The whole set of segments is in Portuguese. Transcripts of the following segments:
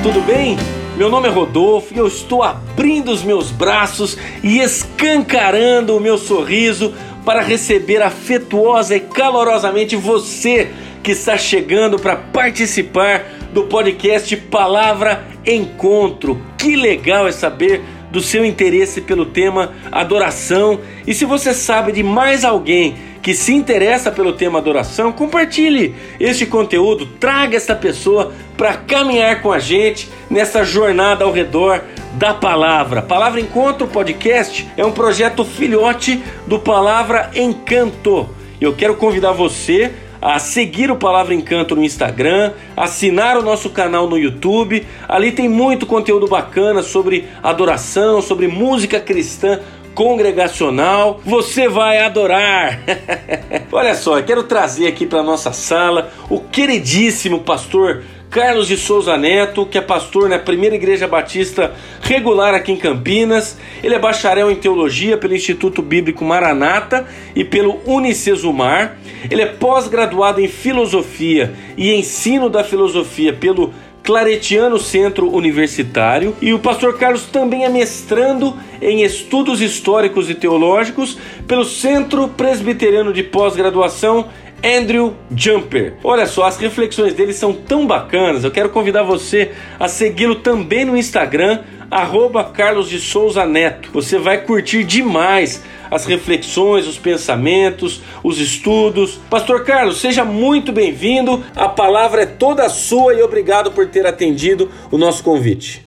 tudo bem? Meu nome é Rodolfo e eu estou abrindo os meus braços e escancarando o meu sorriso para receber afetuosa e calorosamente você que está chegando para participar do podcast Palavra Encontro. Que legal é saber do seu interesse pelo tema adoração e se você sabe de mais alguém que se interessa pelo tema adoração, compartilhe este conteúdo, traga essa pessoa para caminhar com a gente nessa jornada ao redor da palavra. Palavra Encontro Podcast é um projeto filhote do Palavra Encanto. Eu quero convidar você a seguir o Palavra Encanto no Instagram, assinar o nosso canal no YouTube. Ali tem muito conteúdo bacana sobre adoração, sobre música cristã congregacional, você vai adorar. Olha só, eu quero trazer aqui para nossa sala o queridíssimo pastor Carlos de Souza Neto, que é pastor na Primeira Igreja Batista regular aqui em Campinas. Ele é bacharel em teologia pelo Instituto Bíblico Maranata e pelo Unicesumar. Ele é pós-graduado em filosofia e ensino da filosofia pelo Claretiano Centro Universitário e o pastor Carlos também é mestrando em estudos históricos e teológicos pelo Centro Presbiteriano de Pós-Graduação Andrew Jumper. Olha só, as reflexões dele são tão bacanas. Eu quero convidar você a segui-lo também no Instagram, arroba Carlos de Souza Neto. Você vai curtir demais as reflexões, os pensamentos, os estudos. Pastor Carlos, seja muito bem-vindo. A palavra é toda sua e obrigado por ter atendido o nosso convite.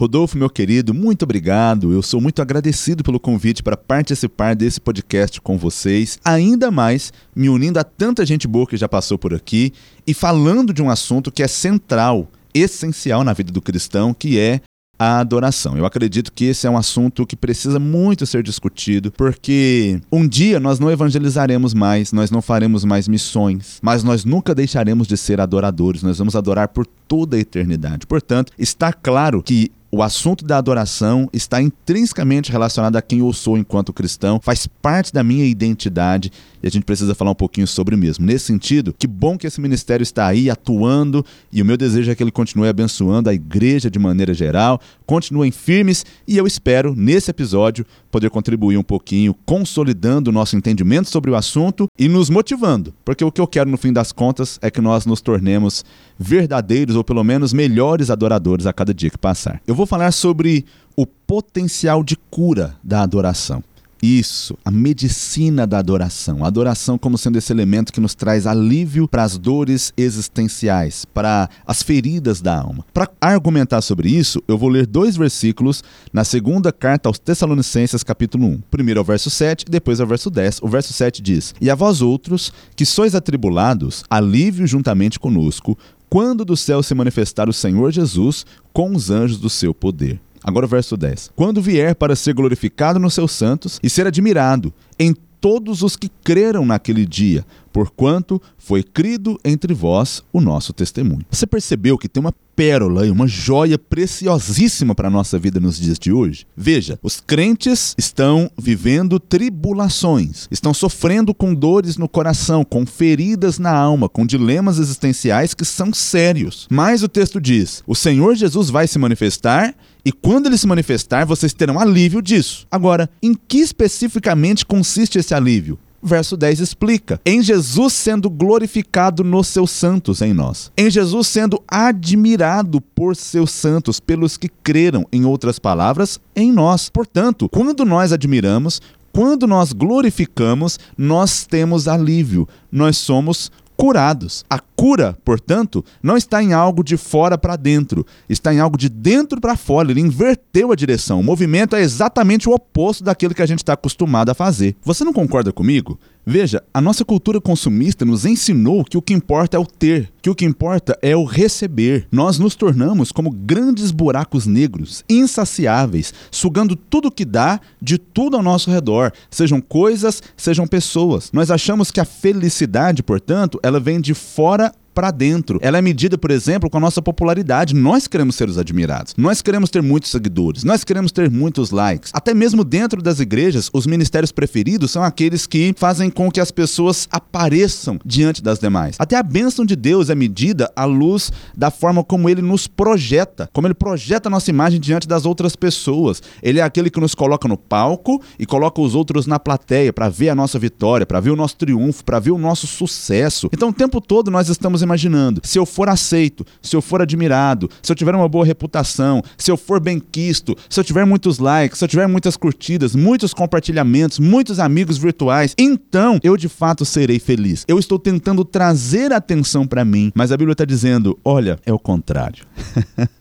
Rodolfo, meu querido, muito obrigado. Eu sou muito agradecido pelo convite para participar desse podcast com vocês, ainda mais me unindo a tanta gente boa que já passou por aqui e falando de um assunto que é central, essencial na vida do cristão, que é a adoração. Eu acredito que esse é um assunto que precisa muito ser discutido, porque um dia nós não evangelizaremos mais, nós não faremos mais missões, mas nós nunca deixaremos de ser adoradores, nós vamos adorar por toda a eternidade. Portanto, está claro que o assunto da adoração está intrinsecamente relacionado a quem eu sou enquanto cristão, faz parte da minha identidade e a gente precisa falar um pouquinho sobre mesmo. Nesse sentido, que bom que esse ministério está aí atuando e o meu desejo é que ele continue abençoando a igreja de maneira geral, continuem firmes e eu espero, nesse episódio, poder contribuir um pouquinho, consolidando o nosso entendimento sobre o assunto e nos motivando, porque o que eu quero no fim das contas é que nós nos tornemos verdadeiros ou pelo menos melhores adoradores a cada dia que passar. Eu vou falar sobre o potencial de cura da adoração. Isso, a medicina da adoração. A adoração como sendo esse elemento que nos traz alívio para as dores existenciais, para as feridas da alma. Para argumentar sobre isso, eu vou ler dois versículos na segunda carta aos Tessalonicenses, capítulo 1. Primeiro ao verso 7 e depois ao verso 10. O verso 7 diz: E a vós outros, que sois atribulados, alívio juntamente conosco, quando do céu se manifestar o Senhor Jesus com os anjos do seu poder. Agora o verso 10. Quando vier para ser glorificado nos seus santos e ser admirado em todos os que creram naquele dia, porquanto foi crido entre vós o nosso testemunho. Você percebeu que tem uma pérola e uma joia preciosíssima para a nossa vida nos dias de hoje? Veja, os crentes estão vivendo tribulações, estão sofrendo com dores no coração, com feridas na alma, com dilemas existenciais que são sérios. Mas o texto diz: o Senhor Jesus vai se manifestar e quando ele se manifestar, vocês terão alívio disso. Agora, em que especificamente consiste esse alívio? Verso 10 explica: em Jesus sendo glorificado nos seus santos em nós, em Jesus sendo admirado por seus santos, pelos que creram, em outras palavras, em nós. Portanto, quando nós admiramos, quando nós glorificamos, nós temos alívio, nós somos curados. A cura, portanto, não está em algo de fora para dentro, está em algo de dentro para fora. Ele inverteu a direção. O movimento é exatamente o oposto daquilo que a gente está acostumado a fazer. Você não concorda comigo? Veja, a nossa cultura consumista nos ensinou que o que importa é o ter, que o que importa é o receber. Nós nos tornamos como grandes buracos negros, insaciáveis, sugando tudo que dá de tudo ao nosso redor, sejam coisas, sejam pessoas. Nós achamos que a felicidade, portanto, ela vem de fora 감사합니다. Para dentro. Ela é medida, por exemplo, com a nossa popularidade. Nós queremos ser os admirados. Nós queremos ter muitos seguidores. Nós queremos ter muitos likes. Até mesmo dentro das igrejas, os ministérios preferidos são aqueles que fazem com que as pessoas apareçam diante das demais. Até a bênção de Deus é medida à luz da forma como ele nos projeta, como ele projeta a nossa imagem diante das outras pessoas. Ele é aquele que nos coloca no palco e coloca os outros na plateia para ver a nossa vitória, para ver o nosso triunfo, para ver o nosso sucesso. Então, o tempo todo nós estamos imaginando: se eu for aceito, se eu for admirado, se eu tiver uma boa reputação, se eu for bem quisto, se eu tiver muitos likes, se eu tiver muitas curtidas, muitos compartilhamentos, muitos amigos virtuais, então eu de fato serei feliz. Eu estou tentando trazer atenção para mim, mas a Bíblia está dizendo: olha, é o contrário.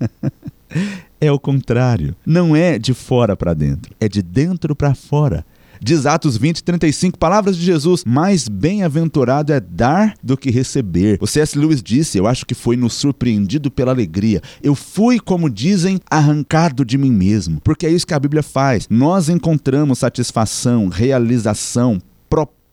é o contrário. Não é de fora para dentro, é de dentro para fora. Diz Atos 20, 35, palavras de Jesus: Mais bem-aventurado é dar do que receber. O C.S. Lewis disse, eu acho que foi no surpreendido pela alegria. Eu fui, como dizem, arrancado de mim mesmo. Porque é isso que a Bíblia faz. Nós encontramos satisfação, realização,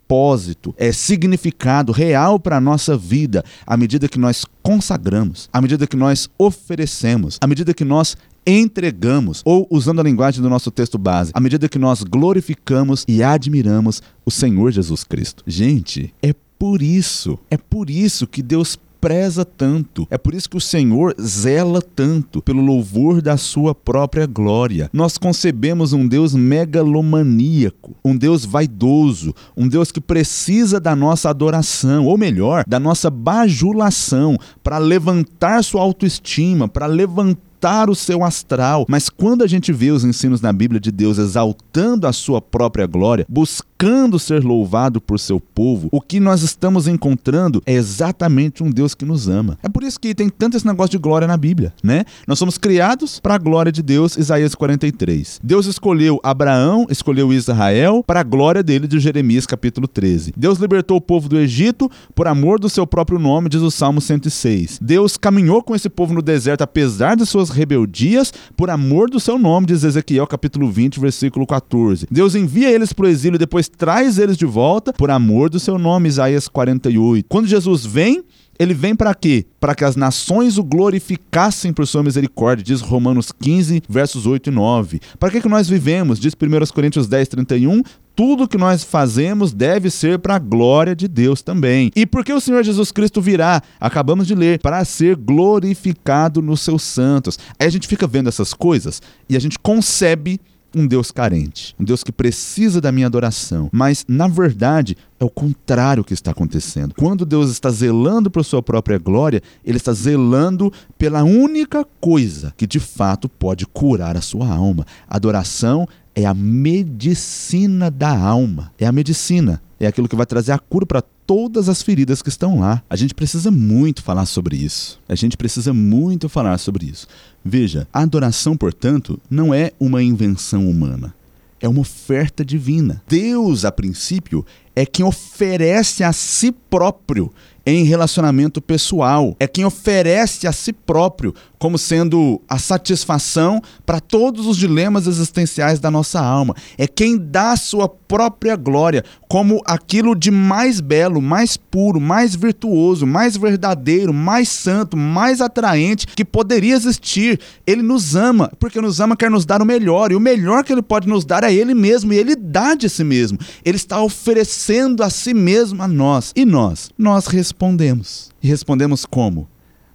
propósito, é significado real para a nossa vida à medida que nós consagramos, à medida que nós oferecemos, à medida que nós entregamos, ou usando a linguagem do nosso texto base, à medida que nós glorificamos e admiramos o Senhor Jesus Cristo. Gente, é por isso, é por isso que Deus preza tanto. É por isso que o Senhor zela tanto pelo louvor da sua própria glória. Nós concebemos um Deus megalomaníaco, um Deus vaidoso, um Deus que precisa da nossa adoração, ou melhor, da nossa bajulação, para levantar sua autoestima, para levantar o seu astral. Mas quando a gente vê os ensinos na Bíblia de Deus exaltando a sua própria glória, buscando ser louvado por seu povo, o que nós estamos encontrando é exatamente um Deus que nos ama. É por isso que tem tanto esse negócio de glória na Bíblia, né? Nós somos criados para a glória de Deus, Isaías 43. Deus escolheu Abraão, escolheu Israel para a glória dele de Jeremias capítulo 13. Deus libertou o povo do Egito por amor do seu próprio nome, diz o Salmo 106. Deus caminhou com esse povo no deserto apesar de suas rebeldias por amor do seu nome, diz Ezequiel capítulo 20, versículo 14. Deus envia eles para o exílio e depois traz eles de volta por amor do seu nome, Isaías 48. Quando Jesus vem, ele vem para quê? Para que as nações o glorificassem por sua misericórdia, diz Romanos 15, versos 8 e 9. Para que, que nós vivemos? Diz 1 Coríntios 10, 31. Tudo que nós fazemos deve ser para a glória de Deus também. E porque o Senhor Jesus Cristo virá, acabamos de ler, para ser glorificado nos seus santos. Aí a gente fica vendo essas coisas e a gente concebe um Deus carente, um Deus que precisa da minha adoração. Mas, na verdade, é o contrário que está acontecendo. Quando Deus está zelando por sua própria glória, ele está zelando pela única coisa que de fato pode curar a sua alma. adoração é a medicina da alma. É a medicina. É aquilo que vai trazer a cura para todas as feridas que estão lá. A gente precisa muito falar sobre isso. A gente precisa muito falar sobre isso. Veja, a adoração, portanto, não é uma invenção humana. É uma oferta divina. Deus, a princípio, é quem oferece a si próprio em relacionamento pessoal. É quem oferece a si próprio como sendo a satisfação para todos os dilemas existenciais da nossa alma. É quem dá a sua própria glória como aquilo de mais belo, mais puro, mais virtuoso, mais verdadeiro, mais santo, mais atraente que poderia existir. Ele nos ama, porque nos ama quer nos dar o melhor, e o melhor que ele pode nos dar é ele mesmo, e ele dá de si mesmo. Ele está oferecendo a si mesmo a nós. E nós, nós respondemos. E respondemos como?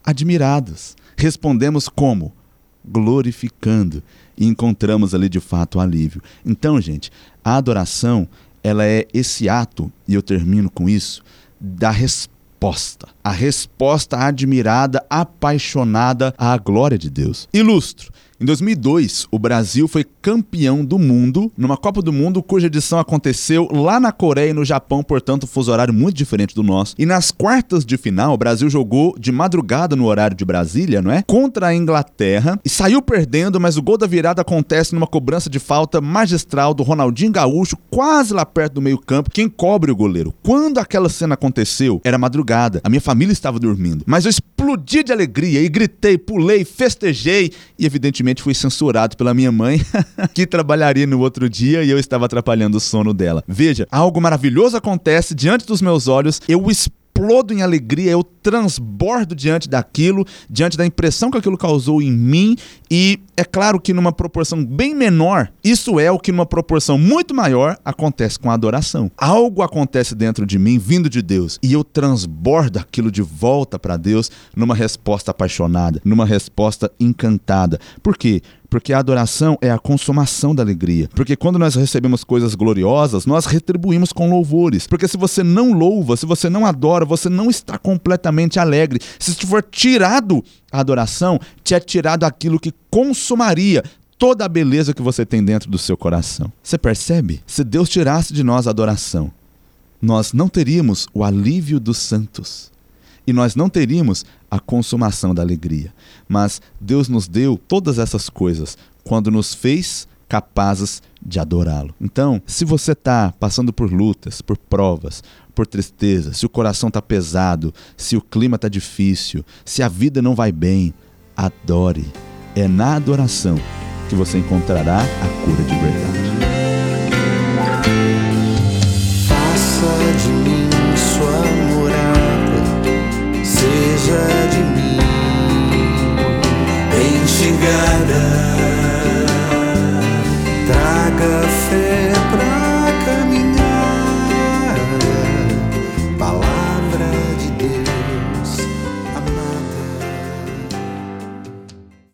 Admirados respondemos como? Glorificando. E encontramos ali de fato o alívio. Então, gente, a adoração, ela é esse ato, e eu termino com isso, da resposta. A resposta admirada, apaixonada à glória de Deus. Ilustro. Em 2002, o Brasil foi campeão do mundo numa Copa do Mundo cuja edição aconteceu lá na Coreia e no Japão, portanto, fuso horário muito diferente do nosso. E nas quartas de final, o Brasil jogou de madrugada no horário de Brasília, não é? Contra a Inglaterra e saiu perdendo, mas o gol da virada acontece numa cobrança de falta magistral do Ronaldinho Gaúcho, quase lá perto do meio-campo. Quem cobre o goleiro? Quando aquela cena aconteceu, era madrugada. A minha família estava dormindo, mas eu explodi de alegria e gritei, pulei, festejei e evidentemente fui censurado pela minha mãe, que trabalharia no outro dia e eu estava atrapalhando o sono dela. Veja, algo maravilhoso acontece diante dos meus olhos, eu explodo em alegria, eu transbordo diante daquilo, diante da impressão que aquilo causou em mim, e é claro que numa proporção bem menor, isso é o que numa proporção muito maior acontece com a adoração. Algo acontece dentro de mim, vindo de Deus, e eu transbordo aquilo de volta para Deus numa resposta apaixonada, numa resposta encantada. Por quê? Porque a adoração é a consumação da alegria. Porque quando nós recebemos coisas gloriosas, nós retribuímos com louvores. Porque se você não louva, se você não adora, você não está completamente alegre. Se for tirado a adoração, te é tirado aquilo que consumaria toda a beleza que você tem dentro do seu coração. Você percebe? Se Deus tirasse de nós a adoração, nós não teríamos o alívio dos santos e nós não teríamos a consumação da alegria. Mas Deus nos deu todas essas coisas quando nos fez capazes de adorá-lo. Então, se você está passando por lutas, por provas, por tristeza, se o coração está pesado, se o clima está difícil, se a vida não vai bem, adore. É na adoração que você encontrará a cura de verdade.